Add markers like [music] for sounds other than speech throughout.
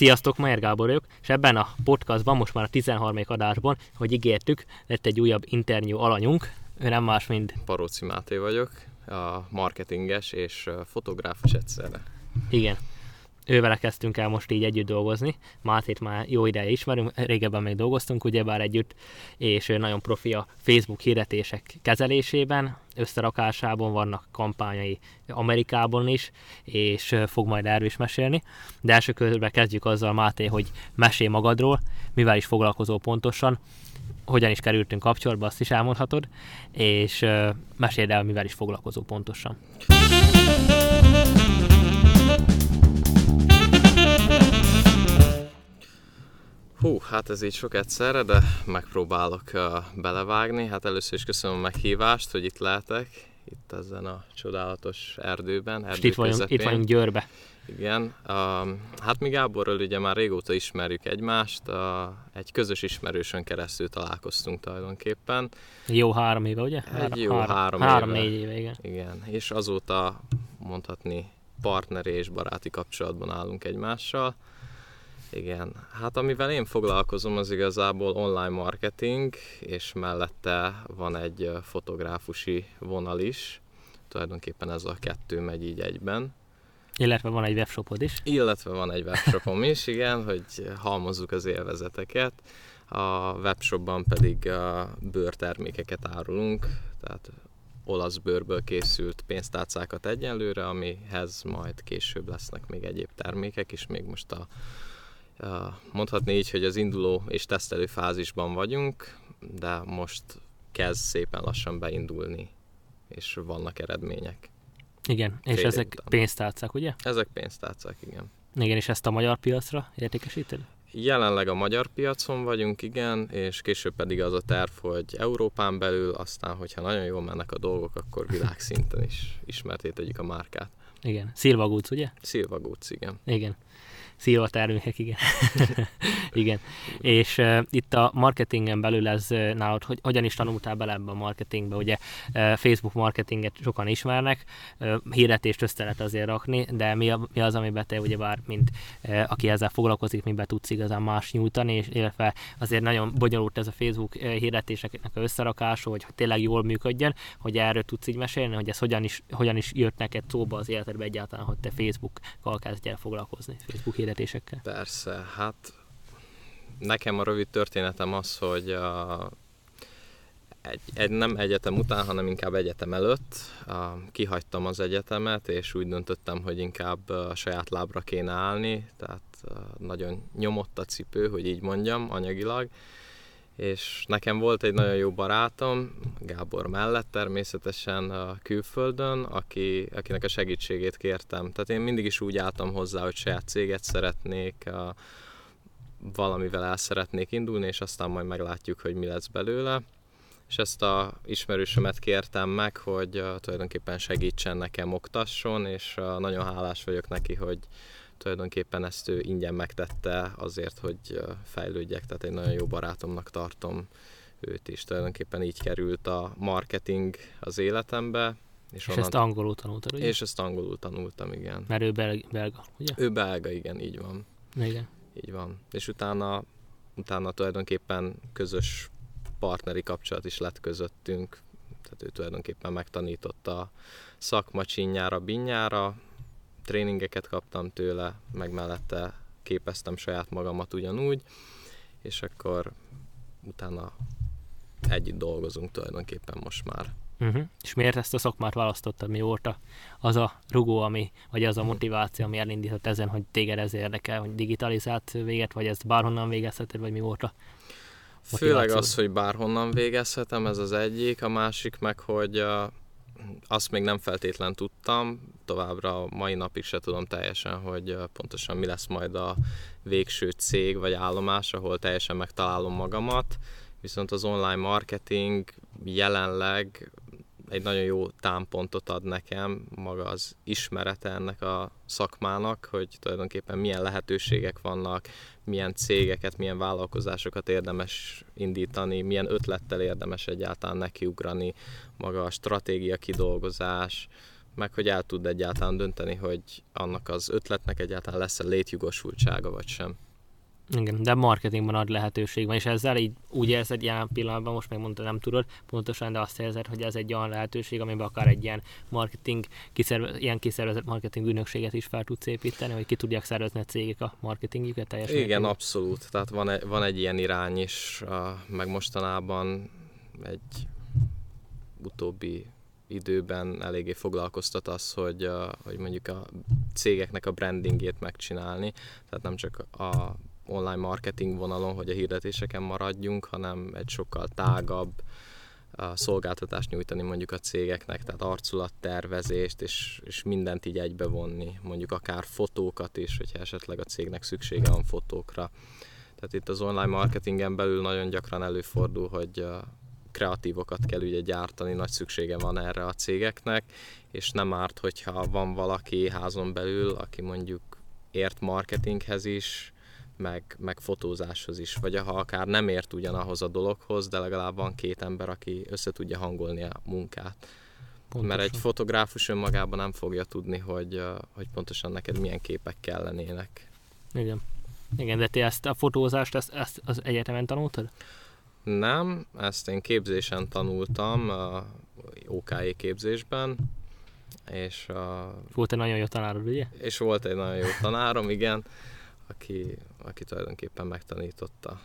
Sziasztok, Majer Gábor vagyok, és ebben a podcastban, most már a 13. adásban, hogy ígértük, lett egy újabb interjú alanyunk, ő nem más, mint... Paróci Máté vagyok, a marketinges és fotográfus egyszerre. Igen, ővele kezdtünk el most így együtt dolgozni. Mátét már jó ideje ismerünk, régebben még dolgoztunk ugyebár együtt, és ő nagyon profi a Facebook hirdetések kezelésében, összerakásában vannak kampányai Amerikában is, és fog majd erről is mesélni. De első körben kezdjük azzal, Máté, hogy mesél magadról, mivel is foglalkozó pontosan, hogyan is kerültünk kapcsolatba, azt is elmondhatod, és meséld el, mivel is foglalkozó pontosan. Hú, hát ez így sok egyszerre, de megpróbálok uh, belevágni. Hát először is köszönöm a meghívást, hogy itt lehetek, itt ezen a csodálatos erdőben. Erdő itt vagyunk, itt vagyunk Győrbe. Igen, uh, hát mi Gáborral ugye már régóta ismerjük egymást, uh, egy közös ismerősön keresztül találkoztunk tulajdonképpen. Jó három éve, ugye? Egy jó három, három, három éve. négy éve, igen. Igen, és azóta mondhatni partneri és baráti kapcsolatban állunk egymással. Igen, hát amivel én foglalkozom az igazából online marketing, és mellette van egy fotográfusi vonal is, tulajdonképpen ez a kettő megy így egyben. Illetve van egy webshopod is. Illetve van egy webshopom [laughs] is, igen, hogy halmozzuk az élvezeteket. A webshopban pedig a bőrtermékeket árulunk, tehát olasz bőrből készült pénztárcákat egyenlőre, amihez majd később lesznek még egyéb termékek, és még most a mondhatni így, hogy az induló és tesztelő fázisban vagyunk, de most kezd szépen lassan beindulni, és vannak eredmények. Igen, és Fél ezek után. pénztárcák, ugye? Ezek pénztárcák, igen. Igen, és ezt a magyar piacra értékesíted? Jelenleg a magyar piacon vagyunk, igen, és később pedig az a terv, hogy Európán belül, aztán, hogyha nagyon jól mennek a dolgok, akkor világszinten is ismerté a márkát. Igen, Szilvagúc, ugye? Szilvagúc, igen. Igen szilva termékek, igen. [laughs] igen. És uh, itt a marketingen belül ez uh, nálad, hogy hogyan is tanultál bele ebbe a marketingbe, ugye uh, Facebook marketinget sokan ismernek, uh, hirdetést össze lehet azért rakni, de mi, a, mi az, amiben te ugye bár, mint uh, aki ezzel foglalkozik, miben tudsz igazán más nyújtani, és illetve azért nagyon bonyolult ez a Facebook uh, hirdetéseknek a összerakása, hogy tényleg jól működjön, hogy erről tudsz így mesélni, hogy ez hogyan is, hogyan is jött neked szóba az életedbe egyáltalán, hogy te Facebook-kal kezdj el foglalkozni, Facebook hirdetésekkel? Persze, hát nekem a rövid történetem az, hogy a, egy, egy, nem egyetem után, hanem inkább egyetem előtt a, kihagytam az egyetemet, és úgy döntöttem, hogy inkább a saját lábra kéne állni, tehát a, nagyon nyomott a cipő, hogy így mondjam, anyagilag, és nekem volt egy nagyon jó barátom, Gábor mellett természetesen a külföldön, aki, akinek a segítségét kértem. Tehát én mindig is úgy álltam hozzá, hogy saját céget szeretnék, a, valamivel el szeretnék indulni, és aztán majd meglátjuk, hogy mi lesz belőle. És ezt a ismerősömet kértem meg, hogy uh, tulajdonképpen segítsen nekem, oktasson, és uh, nagyon hálás vagyok neki, hogy, tulajdonképpen ezt ő ingyen megtette azért, hogy fejlődjek, tehát egy nagyon jó barátomnak tartom őt is. Tulajdonképpen így került a marketing az életembe. És, és onnan... ezt angolul tanultad, ugye? És ezt angolul tanultam, igen. Mert ő belga, ugye? Ő belga, igen, így van. Igen. Így van. És utána, utána tulajdonképpen közös partneri kapcsolat is lett közöttünk, tehát ő tulajdonképpen megtanította a szakma csinyára, binyára, tréningeket kaptam tőle, meg mellette képeztem saját magamat ugyanúgy, és akkor utána együtt dolgozunk tulajdonképpen most már. Uh-huh. És miért ezt a szakmát választottad? Mi volt az a rugó, ami, vagy az a motiváció, ami elindított ezen, hogy téged ez érdekel, hogy digitalizált véget, vagy ezt bárhonnan végezheted, vagy mi volt a motiváció? Főleg az, hogy bárhonnan végezhetem, ez az egyik, a másik meg, hogy a, azt még nem feltétlen tudtam, továbbra mai napig se tudom teljesen, hogy pontosan mi lesz majd a végső cég vagy állomás, ahol teljesen megtalálom magamat, viszont az online marketing jelenleg egy nagyon jó támpontot ad nekem, maga az ismerete ennek a szakmának, hogy tulajdonképpen milyen lehetőségek vannak, milyen cégeket, milyen vállalkozásokat érdemes indítani, milyen ötlettel érdemes egyáltalán nekiugrani, maga a stratégia kidolgozás, meg hogy el tud egyáltalán dönteni, hogy annak az ötletnek egyáltalán lesz-e létjogosultsága vagy sem. Igen, de marketingben ad lehetőség van, és ezzel így úgy érzed jelen pillanatban, most megmondta, nem tudod pontosan, de azt érzed, hogy ez egy olyan lehetőség, amiben akár egy ilyen marketing, kiszerve, ilyen kiszervezett marketing ügynökséget is fel tudsz építeni, hogy ki tudják szervezni a cégek a marketingjüket teljesen. Igen, mértékben. abszolút. Tehát van egy, van egy ilyen irány is, meg mostanában egy utóbbi időben eléggé foglalkoztat az, hogy, hogy mondjuk a cégeknek a brandingét megcsinálni, tehát nem csak a online marketing vonalon, hogy a hirdetéseken maradjunk, hanem egy sokkal tágabb szolgáltatást nyújtani mondjuk a cégeknek, tehát arculattervezést, és, és mindent így egybevonni, mondjuk akár fotókat is, hogyha esetleg a cégnek szüksége van fotókra. Tehát itt az online marketingen belül nagyon gyakran előfordul, hogy kreatívokat kell ugye gyártani, nagy szüksége van erre a cégeknek, és nem árt, hogyha van valaki házon belül, aki mondjuk ért marketinghez is, meg, meg fotózáshoz is, vagy ha akár nem ért ugyanahoz a dologhoz, de legalább van két ember, aki össze tudja hangolni a munkát. Pontosan. Mert egy fotográfus önmagában nem fogja tudni, hogy, hogy pontosan neked milyen képek kellenének. Igen. Igen, de te ezt a fotózást, ezt, ezt az egyetemen tanultad? Nem, ezt én képzésen tanultam, a OKI képzésben, és. Volt egy nagyon jó tanárod, ugye? És volt egy nagyon jó tanárom, igen, aki, aki tulajdonképpen megtanította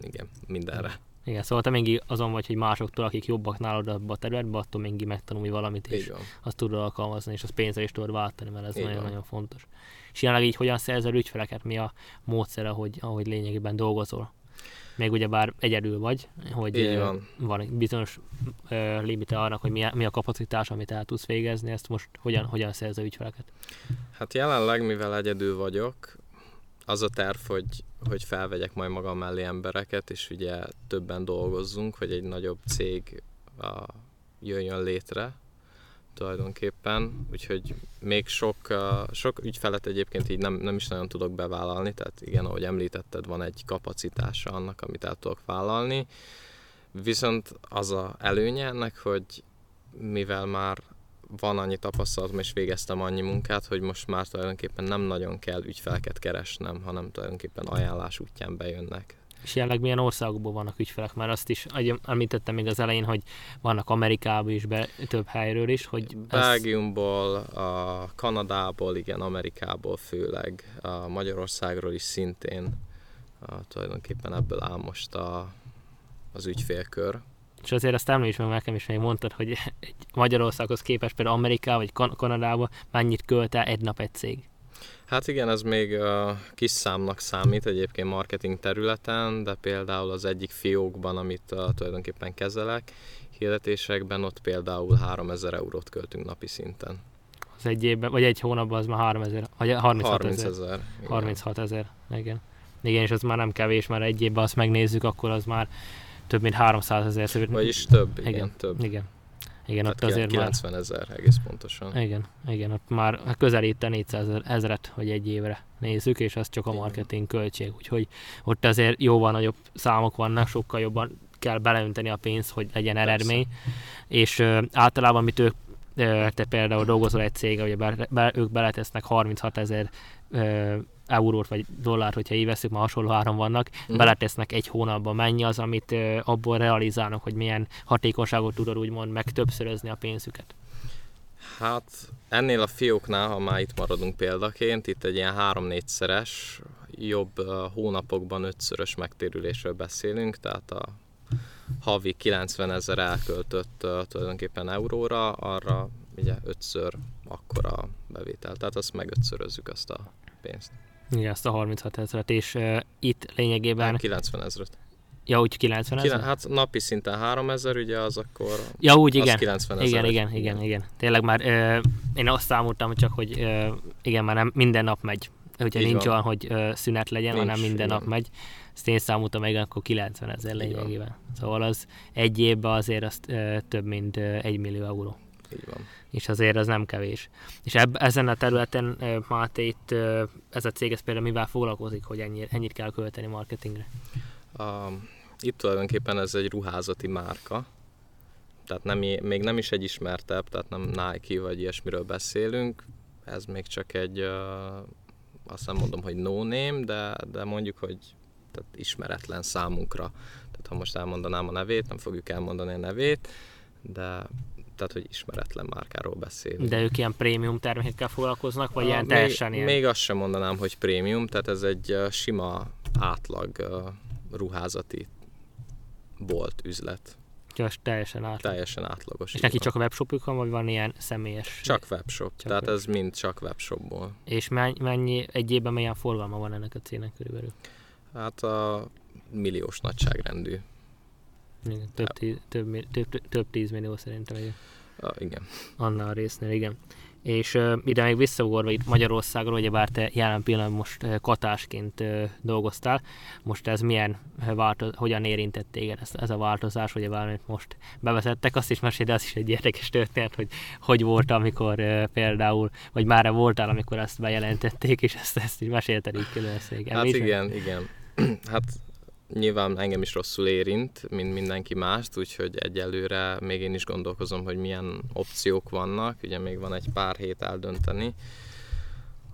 igen, mindenre. Igen, szóval te még azon vagy, hogy másoktól, akik jobbak nálad abba a területben, attól még megtanulni valamit, és van. azt tudod alkalmazni, és az pénzre is tudod váltani, mert ez nagyon-nagyon fontos. És jelenleg így hogyan szerzel ügyfeleket, mi a módszere, hogy, ahogy lényegében dolgozol? még ugyebár egyedül vagy, hogy van. van bizonyos uh, limite arra, hogy mi a, mi a kapacitás, amit el tudsz végezni, ezt most hogyan, hogyan szerzel ügyfeleket? Hát jelenleg, mivel egyedül vagyok, az a terv, hogy, hogy felvegyek majd magam mellé embereket, és ugye többen dolgozzunk, hogy egy nagyobb cég a, jöjjön létre, tulajdonképpen, úgyhogy még sok, sok ügyfelet egyébként így nem, nem is nagyon tudok bevállalni, tehát igen, ahogy említetted, van egy kapacitása annak, amit el tudok vállalni, viszont az a előnye ennek, hogy mivel már van annyi tapasztalatom és végeztem annyi munkát, hogy most már tulajdonképpen nem nagyon kell ügyfeleket keresnem, hanem tulajdonképpen ajánlás útján bejönnek. És jelenleg milyen országokból vannak ügyfelek? Mert azt is említettem még az elején, hogy vannak Amerikából is, be, több helyről is. Hogy Belgiumból, a Kanadából, igen, Amerikából főleg, a Magyarországról is szintén. A, tulajdonképpen ebből áll most a, az ügyfélkör. És azért azt említs meg nekem is, még mondtad, hogy egy Magyarországhoz képest például Amerikába vagy kan- Kanadába mennyit költ el egy nap egy cég? Hát igen, ez még uh, kis számnak számít egyébként marketing területen, de például az egyik fiókban, amit uh, tulajdonképpen kezelek, hirdetésekben ott például 3000 eurót költünk napi szinten. Az egy évben, vagy egy hónapban az már 3000, vagy 36 30 ezer. 36 ezer, igen. Igen, és az már nem kevés, mert egy évben azt megnézzük, akkor az már több mint 300 ezer. Vagyis több, igen, igen több. Igen. Igen, ott azért 90 ezer egész pontosan. Igen, igen, ott már közelít a 400 ezeret, hogy egy évre nézzük, és az csak a marketing költség, úgyhogy ott azért jóval nagyobb számok vannak, sokkal jobban kell beleönteni a pénzt, hogy legyen Persze. eredmény, és ö, általában, amit ők te például dolgozol egy cég, hogy be, be, ők beletesznek 36 ezer eurót vagy dollárt, hogyha így veszük, már hasonló áron vannak, uh-huh. beletesznek egy hónapban, mennyi az, amit abból realizálnak, hogy milyen hatékonyságot tudod úgymond meg többszörözni a pénzüket? Hát ennél a fióknál, ha már itt maradunk példaként, itt egy ilyen három-négyszeres, jobb uh, hónapokban ötszörös megtérülésről beszélünk, tehát a havi 90 ezer elköltött uh, tulajdonképpen euróra, arra ugye ötször akkora bevétel, tehát azt megötszörözzük azt a pénzt. Igen, azt a 36 ezeret, és uh, itt lényegében... Hát 90 ezeret. Ja, úgy 90 ezer? Hát napi szinten 3000, ugye az akkor... Ja, úgy, igen. 90 ezer. Igen, igen, igen, igen. Tényleg már uh, én azt számoltam csak, hogy uh, igen, már nem minden nap megy. Hogyha Így nincs van. olyan, hogy uh, szünet legyen, nincs, hanem minden igen. nap megy. Ezt én számoltam meg, akkor 90 ezer lényegében. Szóval az egy évben azért az uh, több, mint uh, 1 millió euró. Így van. És azért az nem kevés. És eb, ezen a területen, Máté, itt ez a cég ez például mivel foglalkozik, hogy ennyi, ennyit kell költeni marketingre? A, itt tulajdonképpen ez egy ruházati márka, tehát nem, még nem is egy ismertebb, tehát nem Nike vagy ilyesmiről beszélünk, ez még csak egy, uh, azt nem mondom, hogy no name, de, de mondjuk, hogy tehát ismeretlen számunkra. Tehát ha most elmondanám a nevét, nem fogjuk elmondani a nevét, de tehát, hogy ismeretlen márkáról beszélünk. De ők ilyen prémium termékekkel foglalkoznak, vagy a, ilyen teljesen még, ilyen? Még azt sem mondanám, hogy prémium, tehát ez egy uh, sima átlag uh, ruházati bolt üzlet. Csak teljesen átlag. Teljesen átlagos. És neki csak a webshopjuk van, vagy van ilyen személyes? Csak webshop, csak tehát webshop. ez mind csak webshopból. És mennyi, egy évben milyen forgalma van ennek a cégnek körülbelül? Hát a milliós nagyságrendű. Igen, több, tíz, több, több, több, több tíz millió szerintem. Igen. A, igen. Annál a résznél, igen. És uh, ide még visszaugorva itt Magyarországról, ugyebár te jelen pillanatban most uh, katásként uh, dolgoztál, most ez milyen változ, hogyan érintett téged ez, ez a változás, ugye amit most bevezettek, azt is mesél, de az is egy érdekes történet, hogy hogy volt, amikor uh, például, vagy már voltál, amikor ezt bejelentették, és ezt, ezt így mesélted így külön Hát igen, igen. [clears throat] hát nyilván engem is rosszul érint, mint mindenki mást, úgyhogy egyelőre még én is gondolkozom, hogy milyen opciók vannak, ugye még van egy pár hét eldönteni,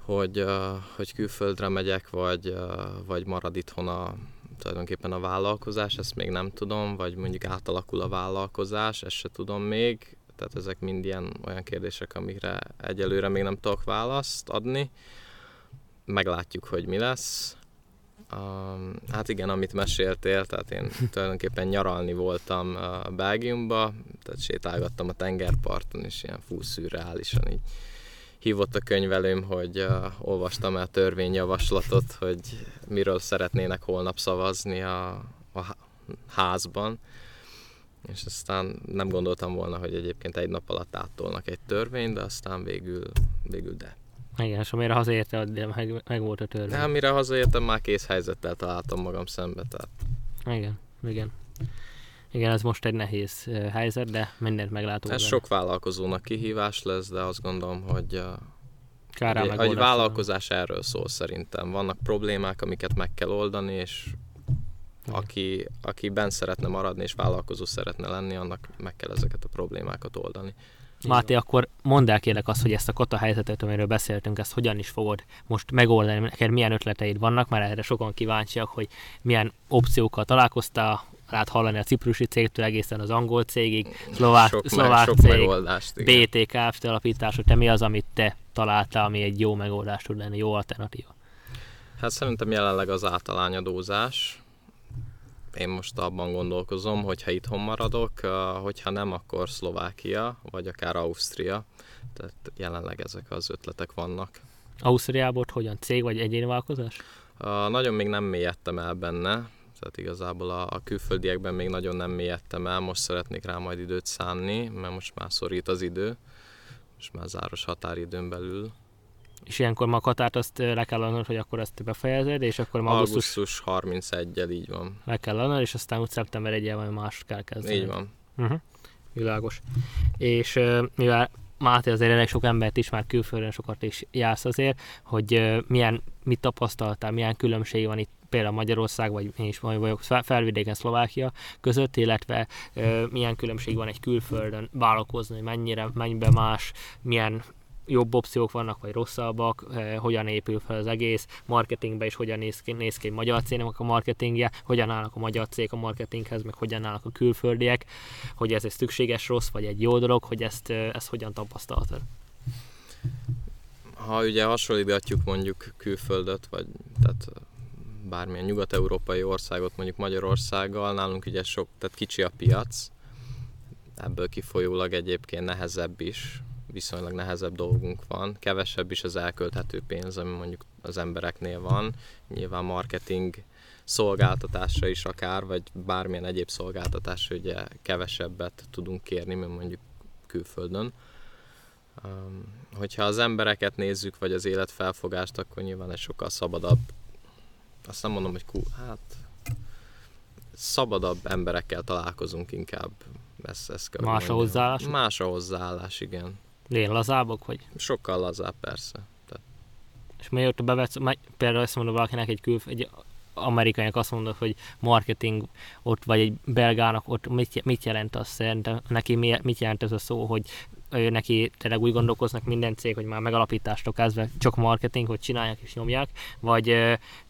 hogy, hogy külföldre megyek, vagy, vagy marad itthon a, tulajdonképpen a vállalkozás, ezt még nem tudom, vagy mondjuk átalakul a vállalkozás, ezt se tudom még, tehát ezek mind ilyen olyan kérdések, amikre egyelőre még nem tudok választ adni. Meglátjuk, hogy mi lesz. Um, hát igen, amit meséltél, tehát én [laughs] tulajdonképpen nyaralni voltam uh, Belgiumba, tehát sétálgattam a tengerparton, és ilyen fú szürreálisan így hívott a könyvelőm, hogy uh, olvastam el törvényjavaslatot, hogy miről szeretnének holnap szavazni a, a házban, és aztán nem gondoltam volna, hogy egyébként egy nap alatt áttolnak egy törvényt, de aztán végül, végül de. Igen, és amire hazaérte, meg, meg volt a törvény. De amire hazaértem, már kész helyzettel találtam magam szembe. Tehát. Igen, igen. Igen, ez most egy nehéz helyzet, de mindent meglátunk. Ez sok vállalkozónak kihívás lesz, de azt gondolom, hogy Kárá egy, egy vállalkozás erről szól szerintem. Vannak problémák, amiket meg kell oldani, és aki, aki bent szeretne maradni és vállalkozó szeretne lenni, annak meg kell ezeket a problémákat oldani. Máté, akkor mondd el kérlek azt, hogy ezt a kata helyzetet, amiről beszéltünk, ezt hogyan is fogod most megoldani, neked milyen ötleteid vannak, mert erre sokan kíváncsiak, hogy milyen opciókkal találkoztál, lehet hallani a ciprusi cégtől egészen az angol cégig, szlovák, sok, szlovák sok cég, BT Kft. alapítása, te mi az, amit te találtál, ami egy jó megoldás tud lenni, jó alternatíva? Hát szerintem jelenleg az általányadózás, én most abban gondolkozom, hogy ha itthon maradok, hogyha nem, akkor Szlovákia, vagy akár Ausztria. Tehát jelenleg ezek az ötletek vannak. Ausztriából hogyan? Cég vagy egyéni vállalkozás? Nagyon még nem mélyedtem el benne, tehát igazából a, a külföldiekben még nagyon nem mélyedtem el, most szeretnék rá majd időt szánni, mert most már szorít az idő, most már záros határidőn belül és ilyenkor ma a határt azt le kell adnod, hogy akkor ezt befejezed, és akkor ma augusztus... Augusztus 31-el, így van. Le kell adnod, és aztán úgy szeptember 1 majd más kell kezdeni. Így van. Uh-huh. Világos. És mivel Máté azért elég sok embert is már külföldön sokat is jársz azért, hogy milyen, mit tapasztaltál, milyen különbség van itt például Magyarország, vagy én is vagyok felvidéken Szlovákia között, illetve uh, milyen különbség van egy külföldön vállalkozni, mennyire, mennyiben más, milyen jobb opciók vannak, vagy rosszabbak, eh, hogyan épül fel az egész, marketingben is hogyan néz ki, néz ki egy magyar cégnek a marketingje, hogyan állnak a magyar cég a marketinghez, meg hogyan állnak a külföldiek, hogy ez egy szükséges rossz, vagy egy jó dolog, hogy ezt, eh, ezt hogyan tapasztaltad? Ha ugye hasonlítgatjuk mondjuk külföldöt, vagy tehát bármilyen nyugat-európai országot, mondjuk Magyarországgal, nálunk ugye sok, tehát kicsi a piac, ebből kifolyólag egyébként nehezebb is viszonylag nehezebb dolgunk van, kevesebb is az elkölthető pénz, ami mondjuk az embereknél van. Nyilván marketing szolgáltatásra is akár, vagy bármilyen egyéb szolgáltatásra ugye kevesebbet tudunk kérni, mint mondjuk külföldön. Hogyha az embereket nézzük, vagy az életfelfogást, akkor nyilván egy sokkal szabadabb, azt nem mondom, hogy kú, hát szabadabb emberekkel találkozunk inkább. Ez, ez Más a hozzáállás? Más a hozzáállás, igen. Lél lazábbak, vagy? Sokkal lazább, persze. Tehát... És miért bevetsz, például ezt mondom valakinek egy, kül, egy amerikaiak azt mondod, hogy marketing ott, vagy egy belgának ott mit, mit jelent az szerintem, neki mit jelent ez a szó, hogy ő neki tényleg úgy gondolkoznak minden cég, hogy már megalapítástól kezdve csak marketing, hogy csinálják és nyomják, vagy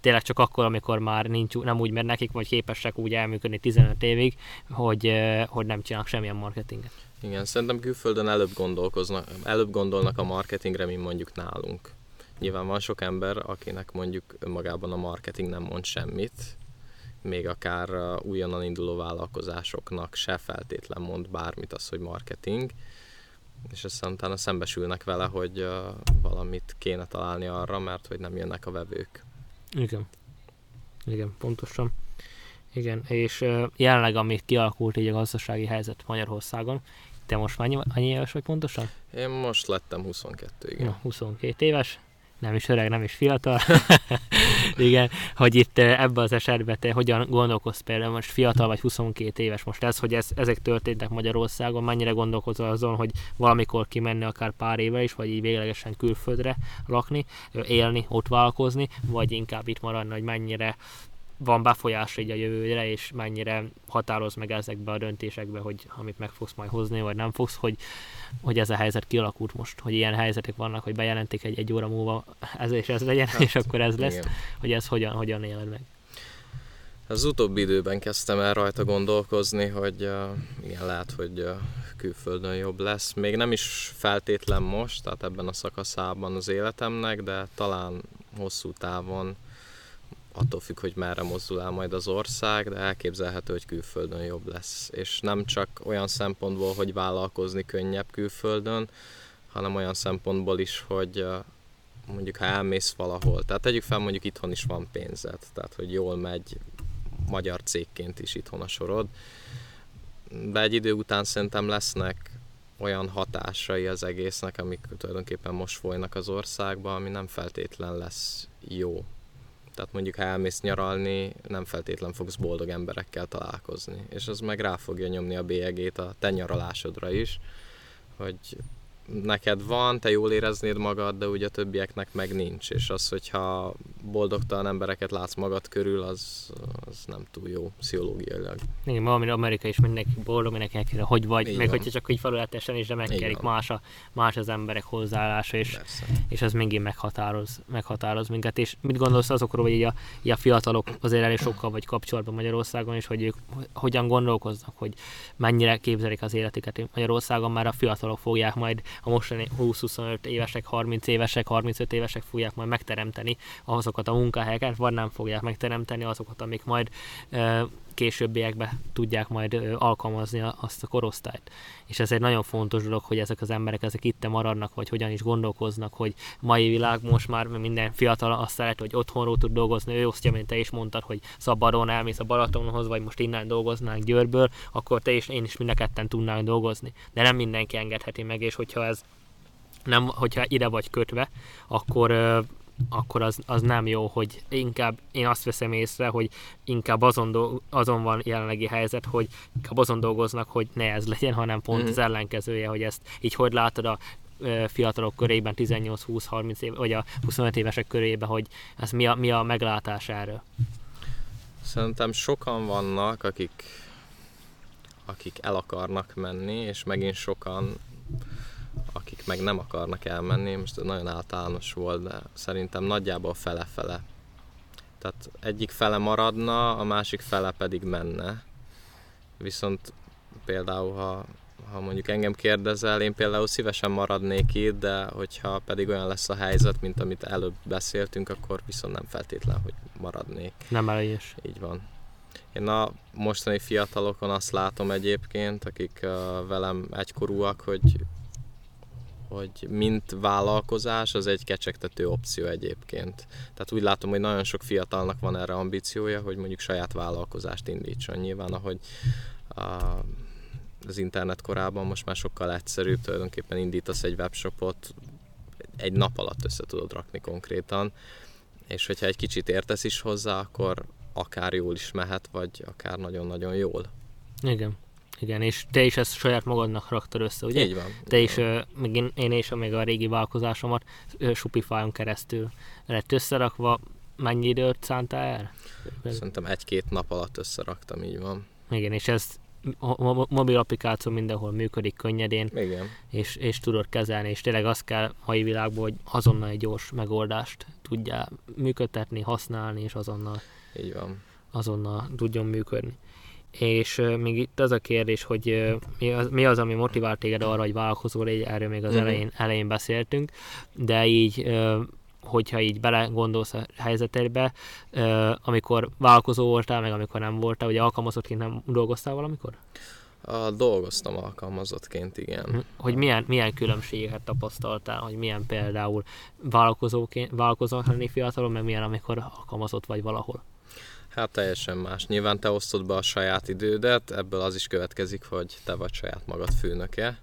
tényleg csak akkor, amikor már nincs, nem úgy, mert nekik vagy képesek úgy elműködni 15 évig, hogy, hogy nem csinálnak semmilyen marketinget. Igen, szerintem külföldön előbb gondolkoznak, előbb gondolnak a marketingre, mint mondjuk nálunk. Nyilván van sok ember, akinek mondjuk önmagában a marketing nem mond semmit, még akár újonnan induló vállalkozásoknak se feltétlen mond bármit az, hogy marketing, és aztán utána szembesülnek vele, hogy uh, valamit kéne találni arra, mert hogy nem jönnek a vevők. Igen. Igen, pontosan. Igen, és uh, jelenleg, ami kialakult így a gazdasági helyzet Magyarországon, te most mennyi, annyi éves vagy pontosan? Én most lettem 22, igen. Ja, 22 éves nem is öreg, nem is fiatal. [laughs] Igen, hogy itt eh, ebben az esetben te hogyan gondolkozz például most fiatal vagy 22 éves most ez, hogy ez, ezek történtek Magyarországon, mennyire gondolkozol azon, hogy valamikor kimenni akár pár éve is, vagy így véglegesen külföldre lakni, élni, ott vállalkozni, vagy inkább itt maradni, hogy mennyire van befolyás így a jövőre, és mennyire határoz meg ezekbe a döntésekbe, hogy amit meg fogsz majd hozni, vagy nem fogsz, hogy, hogy ez a helyzet kialakult most, hogy ilyen helyzetek vannak, hogy bejelentik egy, egy óra múlva ez és ez legyen, hát, és akkor ez lesz, igen. hogy ez hogyan, hogyan éled meg. Az utóbbi időben kezdtem el rajta gondolkozni, hogy uh, igen, lehet, hogy uh, külföldön jobb lesz. Még nem is feltétlen most, tehát ebben a szakaszában az életemnek, de talán hosszú távon attól függ, hogy merre mozdul el majd az ország, de elképzelhető, hogy külföldön jobb lesz. És nem csak olyan szempontból, hogy vállalkozni könnyebb külföldön, hanem olyan szempontból is, hogy mondjuk ha elmész valahol, tehát tegyük fel mondjuk itthon is van pénzed, tehát hogy jól megy magyar cégként is itthon a sorod, de egy idő után szerintem lesznek olyan hatásai az egésznek, amik tulajdonképpen most folynak az országban, ami nem feltétlen lesz jó tehát mondjuk ha elmész nyaralni, nem feltétlen fogsz boldog emberekkel találkozni. És az meg rá fogja nyomni a bélyegét a te nyaralásodra is, hogy neked van, te jól éreznéd magad, de ugye a többieknek meg nincs. És az, hogyha boldogtalan embereket látsz magad körül, az, az nem túl jó pszichológiailag. Igen, valami Amerika is mindenki boldog, mindenki hogy vagy, Így meg van. hogyha csak így felületesen is, de megkerik más, a, más az emberek hozzáállása, és, és ez megint meghatároz, meghatároz minket. És mit gondolsz azokról, hogy így a, így a fiatalok azért elég sokkal vagy kapcsolatban Magyarországon, és hogy ők hogyan gondolkoznak, hogy mennyire képzelik az életüket Magyarországon, már a fiatalok fogják majd a mostani 20-25 évesek, 30 évesek, 35 évesek fogják majd megteremteni azokat a munkahelyeket, vagy nem fogják megteremteni azokat, amik majd későbbiekben tudják majd alkalmazni azt a korosztályt. És ez egy nagyon fontos dolog, hogy ezek az emberek ezek itt maradnak, vagy hogyan is gondolkoznak, hogy mai világ most már minden fiatal azt szeret, hogy otthonról tud dolgozni, ő osztja, mint te is mondtad, hogy szabadon elmész a Balatonhoz, vagy most innen dolgoznánk Győrből, akkor te és én is mind a ketten tudnánk dolgozni. De nem mindenki engedheti meg, és hogyha ez nem, hogyha ide vagy kötve, akkor akkor az, az nem jó, hogy inkább én azt veszem észre, hogy inkább azon, do, azon van jelenlegi helyzet, hogy inkább azon dolgoznak, hogy ne ez legyen, hanem pont mm. az ellenkezője, hogy ezt így hogy látod a fiatalok körében, 18-20-30 év, vagy a 25 évesek körében, hogy ez mi a, mi a meglátás erről? Szerintem sokan vannak, akik, akik el akarnak menni, és megint sokan akik meg nem akarnak elmenni, most nagyon általános volt, de szerintem nagyjából fele-fele. Tehát egyik fele maradna, a másik fele pedig menne. Viszont például, ha, ha mondjuk engem kérdezel, én például szívesen maradnék itt, de hogyha pedig olyan lesz a helyzet, mint amit előbb beszéltünk, akkor viszont nem feltétlen, hogy maradnék. Nem elég Így van. Én a mostani fiatalokon azt látom egyébként, akik uh, velem egykorúak, hogy hogy mint vállalkozás, az egy kecsegtető opció egyébként. Tehát úgy látom, hogy nagyon sok fiatalnak van erre ambíciója, hogy mondjuk saját vállalkozást indítson. Nyilván, ahogy a, az internet korában most már sokkal egyszerűbb, tulajdonképpen indítasz egy webshopot, egy nap alatt össze tudod rakni konkrétan, és hogyha egy kicsit értesz is hozzá, akkor akár jól is mehet, vagy akár nagyon-nagyon jól. Igen. Igen, és te is ezt saját magadnak raktad össze, ugye? Így van. Te így is, van. még én, én is, még a régi vállalkozáson keresztül lett összerakva. mennyi időt szántál erre? Szerintem egy-két nap alatt összeraktam, így van. Igen, és ez a mobil applikáció mindenhol működik könnyedén, Igen. és, és tudod kezelni, és tényleg az kell mai világban, hogy azonnal egy gyors megoldást tudja működtetni, használni, és azonnal, Így van. azonnal tudjon működni. És még itt az a kérdés, hogy mi, az, mi az, ami motivál téged arra, hogy vállalkozó légy, erről még az Mhm. elején, elején beszéltünk, de így hogyha így belegondolsz a helyzetedbe, amikor vállalkozó voltál, meg amikor nem voltál, ugye alkalmazottként nem dolgoztál valamikor? A, dolgoztam alkalmazottként, igen. Hm, Hogy milyen, milyen különbségeket tapasztaltál, hogy milyen például vállalkozóként, vállalkozónak lenni fiatalon, meg milyen, amikor alkalmazott vagy valahol. Hát teljesen más. Nyilván te osztod be a saját idődet, ebből az is következik, hogy te vagy saját magad főnöke,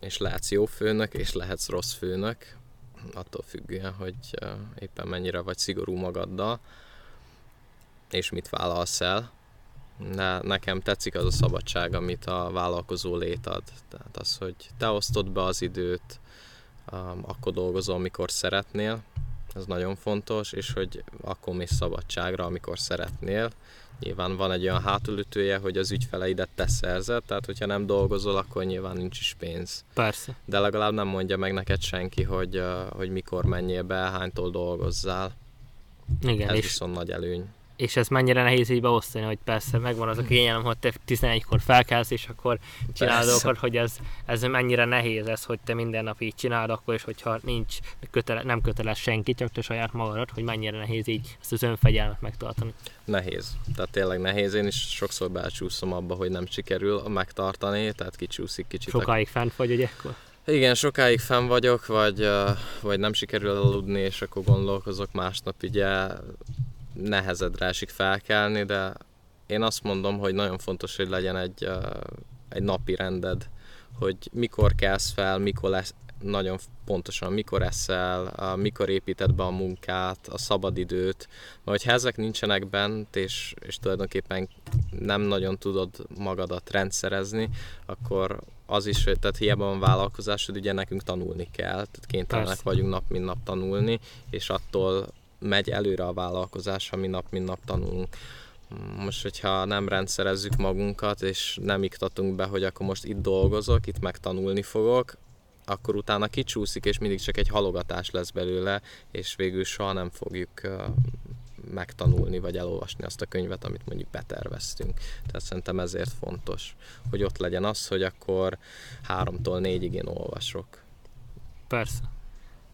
és lehetsz jó főnök, és lehetsz rossz főnök, attól függően, hogy éppen mennyire vagy szigorú magaddal, és mit vállalsz el. De nekem tetszik az a szabadság, amit a vállalkozó lét ad. Tehát az, hogy te osztod be az időt, akkor dolgozol, amikor szeretnél, ez nagyon fontos, és hogy akkor mész szabadságra, amikor szeretnél. Nyilván van egy olyan hátulütője, hogy az ügyfeleidet te szerzed, tehát hogyha nem dolgozol, akkor nyilván nincs is pénz. Persze. De legalább nem mondja meg neked senki, hogy, hogy mikor menjél be, hánytól dolgozzál. Igen, Ez és, viszont nagy előny. És ez mennyire nehéz így beosztani, hogy persze megvan az a kényelem, hogy te 11-kor felkelsz, és akkor csinálod dolgokat, hogy ez, ez mennyire nehéz ez, hogy te minden nap így csinálod, akkor és hogyha nincs kötele, nem köteles senki, csak te saját magadat, hogy mennyire nehéz így ezt az önfegyelmet megtartani. Nehéz. Tehát tényleg nehéz. Én is sokszor belecsúszom abba, hogy nem sikerül megtartani, tehát kicsúszik kicsit. a Sokáig fent vagy, ugye akkor? Igen, sokáig fenn vagyok, vagy, vagy nem sikerül aludni, és akkor gondolkozok másnap ugye nehezedre esik felkelni, de én azt mondom, hogy nagyon fontos, hogy legyen egy, egy napi rended, hogy mikor kelsz fel, mikor lesz, nagyon pontosan mikor eszel, mikor építed be a munkát, a szabadidőt, mert hogyha ezek nincsenek bent, és, és tulajdonképpen nem nagyon tudod magadat rendszerezni, akkor az is, hogy tehát hiába van vállalkozásod, ugye nekünk tanulni kell, tehát kénytelenek Persze. vagyunk nap mint nap tanulni, és attól megy előre a vállalkozás, ha mi nap mint nap tanulunk. Most, hogyha nem rendszerezzük magunkat, és nem iktatunk be, hogy akkor most itt dolgozok, itt megtanulni fogok, akkor utána kicsúszik, és mindig csak egy halogatás lesz belőle, és végül soha nem fogjuk megtanulni, vagy elolvasni azt a könyvet, amit mondjuk beterveztünk. Tehát szerintem ezért fontos, hogy ott legyen az, hogy akkor háromtól négyig én olvasok. Persze.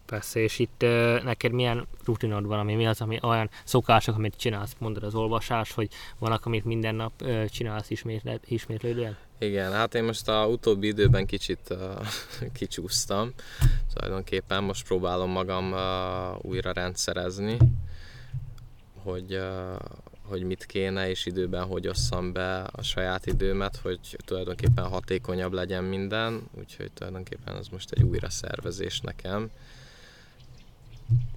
Persze, és itt neked milyen rutinod van, ami mi az, ami olyan szokások, amit csinálsz, mondod az olvasás, hogy vannak, amit minden nap csinálsz ismétl- ismétlődően? Igen, hát én most a utóbbi időben kicsit uh, [laughs] kicsúsztam, tulajdonképpen most próbálom magam uh, újra rendszerezni, hogy, uh, hogy mit kéne, és időben hogy osszam be a saját időmet, hogy tulajdonképpen hatékonyabb legyen minden, úgyhogy tulajdonképpen ez most egy újra szervezés nekem.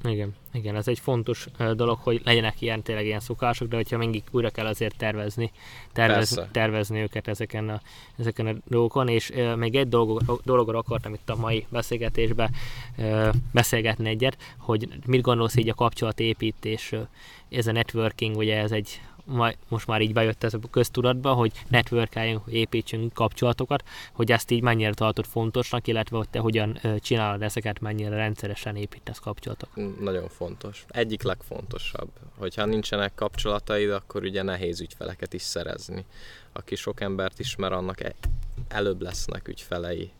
Igen, igen, ez egy fontos dolog, hogy legyenek ilyen tényleg ilyen szokások, de hogyha mindig újra kell azért tervezni, Persze. tervezni őket ezeken a, ezeken a dolgokon, és uh, még egy dolog, dologra akartam itt a mai beszélgetésbe uh, beszélgetni egyet, hogy mit gondolsz így a kapcsolatépítésről. Ez a networking, ugye ez egy ma- most már így bejött ez a köztudatba, hogy networkeljünk, hogy építsünk kapcsolatokat, hogy ezt így mennyire tartod fontosnak, illetve hogy te hogyan csinálod ezeket, mennyire rendszeresen építesz kapcsolatokat. Nagyon fontos. Egyik legfontosabb. Hogyha nincsenek kapcsolataid, akkor ugye nehéz ügyfeleket is szerezni. Aki sok embert ismer, annak e- előbb lesznek ügyfelei.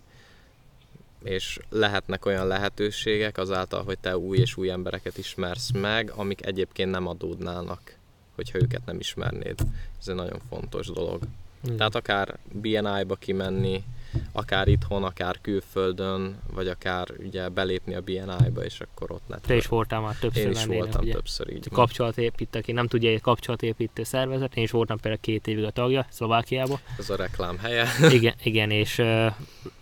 És lehetnek olyan lehetőségek azáltal, hogy te új és új embereket ismersz meg, amik egyébként nem adódnának, hogyha őket nem ismernéd. Ez egy nagyon fontos dolog. Mm. Tehát akár BNI-ba kimenni, akár itthon, akár külföldön, vagy akár ugye belépni a BNI-ba, és akkor ott network. Te is voltál már többször Én is vendégnek, voltam ugye? többször így. van. Kapcsolatépít, aki nem tudja, egy kapcsolatépítő szervezet, én is voltam például két évig a tagja Szlovákiában. Ez a reklám helye. [laughs] Igen, igen és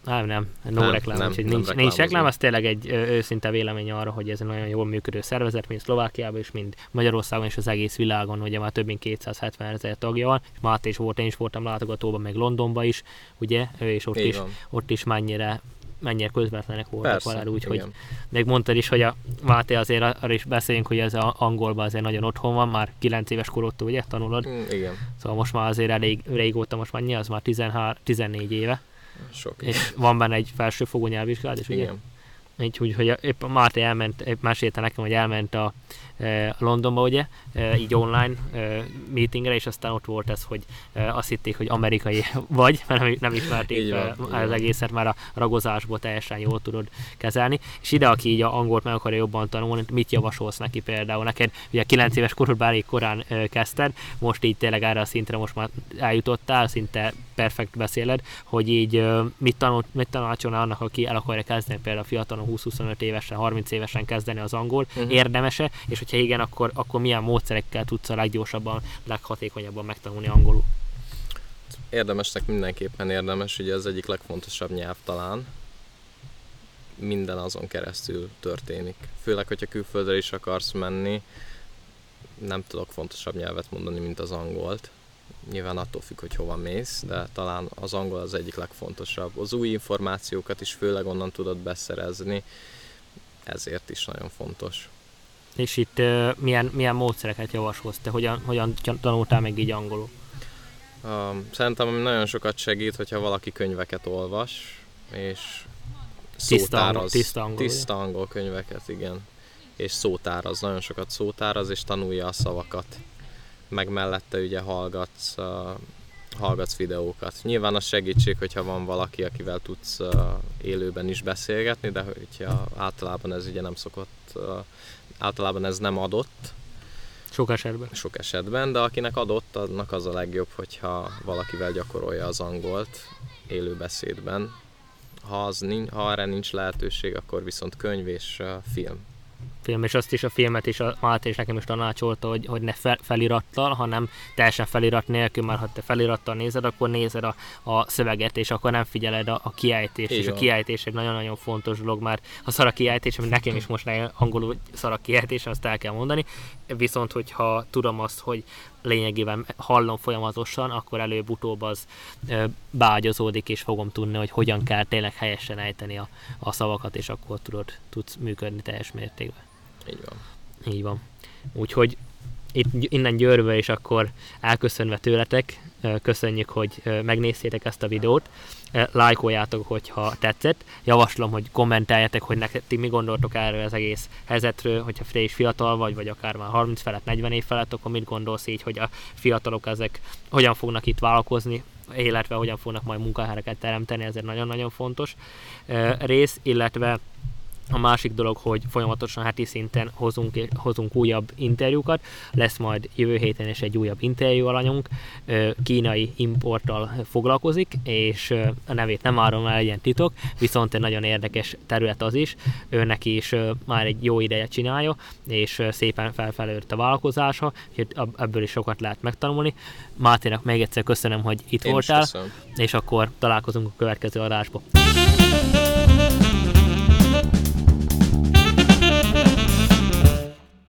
nem, nem, no Nem, reklám, nem, úgyhogy nem nincs, nincs reklám, az tényleg egy őszinte vélemény arra, hogy ez egy nagyon jól működő szervezet, mint Szlovákiában és mind Magyarországon és az egész világon, ugye már több mint 270 ezer tagja van, és Máté is volt, én is voltam látogatóban, meg Londonban is, ugye, és ott Így is, van. ott is mennyire mennyire közvetlenek voltak Persze, veled, úgyhogy igen. még mondtad is, hogy a Máté azért arra is beszéljünk, hogy ez a angolban azért nagyon otthon van, már 9 éves korottól, ugye, tanulod? Mm, Igen, Szóval most már azért elég régóta, most már az már 13, 14 éve, sok. és van benne egy felsőfokú nyelvvizsgálat, és ugye? Igen. Így, úgy, hogy épp a Máté elment, épp mesélte nekem, hogy elment a Londonba, ugye, e, így online e, meetingre, és aztán ott volt ez, hogy azt hitték, hogy amerikai [laughs] vagy, mert nem, nem ismerték van, az egészet, már a ragozásból teljesen jól tudod kezelni. És ide, aki így a angolt meg akarja jobban tanulni, mit javasolsz neki például? Neked ugye 9 éves korodban elég korán kezdted, most így tényleg erre a szintre most már eljutottál, szinte perfekt beszéled, hogy így mit, tanult, mit tanácsolnál annak, aki el akarja kezdeni például fiatalon 20-25 évesen, 30 évesen kezdeni az angol, Mhm. uh-huh. érdemese, és hogyha igen, akkor, akkor milyen módszerekkel tudsz a leggyorsabban, leghatékonyabban megtanulni angolul? Érdemesnek mindenképpen érdemes, ugye az egyik legfontosabb nyelv talán. Minden azon keresztül történik. Főleg, hogyha külföldre is akarsz menni, nem tudok fontosabb nyelvet mondani, mint az angolt. Nyilván attól függ, hogy hova mész, de talán az angol az egyik legfontosabb. Az új információkat is főleg onnan tudod beszerezni, ezért is nagyon fontos. És itt ö, milyen, milyen módszereket javasolsz? Te hogyan, hogyan tanultál meg így angolul? Um, szerintem nagyon sokat segít, hogyha valaki könyveket olvas, és Tiszta angol- szótáraz. tiszta angol, ugye? tiszta angol könyveket, igen. És szótáraz, nagyon sokat szótáraz, és tanulja a szavakat. Meg mellette ugye hallgatsz, uh, hallgatsz videókat. Nyilván az segítség, hogyha van valaki, akivel tudsz uh, élőben is beszélgetni, de hogyha általában ez ugye nem szokott, uh, általában ez nem adott, Sok esetben. sok esetben, de akinek adott, annak az a legjobb, hogyha valakivel gyakorolja az angolt élő beszédben. Ha, az nincs, ha erre nincs lehetőség, akkor viszont könyv és film. Film, és azt is a filmet is a Máté is nekem is tanácsolta, hogy, hogy ne fel, felirattal, hanem teljesen felirat nélkül, mert ha te felirattal nézed, akkor nézed a, a szöveget, és akkor nem figyeled a, a kiejtést, és a kiejtés egy nagyon-nagyon fontos dolog, mert ha szar a kiejtés, ami nekem is most angolul szar a kiejtés, azt el kell mondani, viszont hogyha tudom azt, hogy lényegében hallom folyamatosan, akkor előbb-utóbb az ö, beágyazódik, és fogom tudni, hogy hogyan kell tényleg helyesen ejteni a, a szavakat, és akkor tudod, tudsz működni teljes mértékben. Így van. Így van. Úgyhogy itt innen Győrből is akkor elköszönve tőletek, köszönjük, hogy megnéztétek ezt a videót. Lájkoljátok, hogyha tetszett. Javaslom, hogy kommenteljetek, hogy nektek mi gondoltok erről az egész helyzetről, hogyha te is fiatal vagy, vagy akár már 30 felett, 40 év felett, akkor mit gondolsz így, hogy a fiatalok ezek hogyan fognak itt vállalkozni, illetve hogyan fognak majd munkahelyeket teremteni, ez egy nagyon-nagyon fontos rész, illetve a másik dolog, hogy folyamatosan heti szinten hozunk, hozunk újabb interjúkat. Lesz majd jövő héten is egy újabb interjú alanyunk. Kínai importtal foglalkozik, és a nevét nem árom el, ilyen titok, viszont egy nagyon érdekes terület az is. Ő neki is már egy jó ideje csinálja, és szépen felfelőtt a vállalkozása, úgyhogy ebből is sokat lehet megtanulni. Máténak még egyszer köszönöm, hogy itt Én voltál, és akkor találkozunk a következő adásban.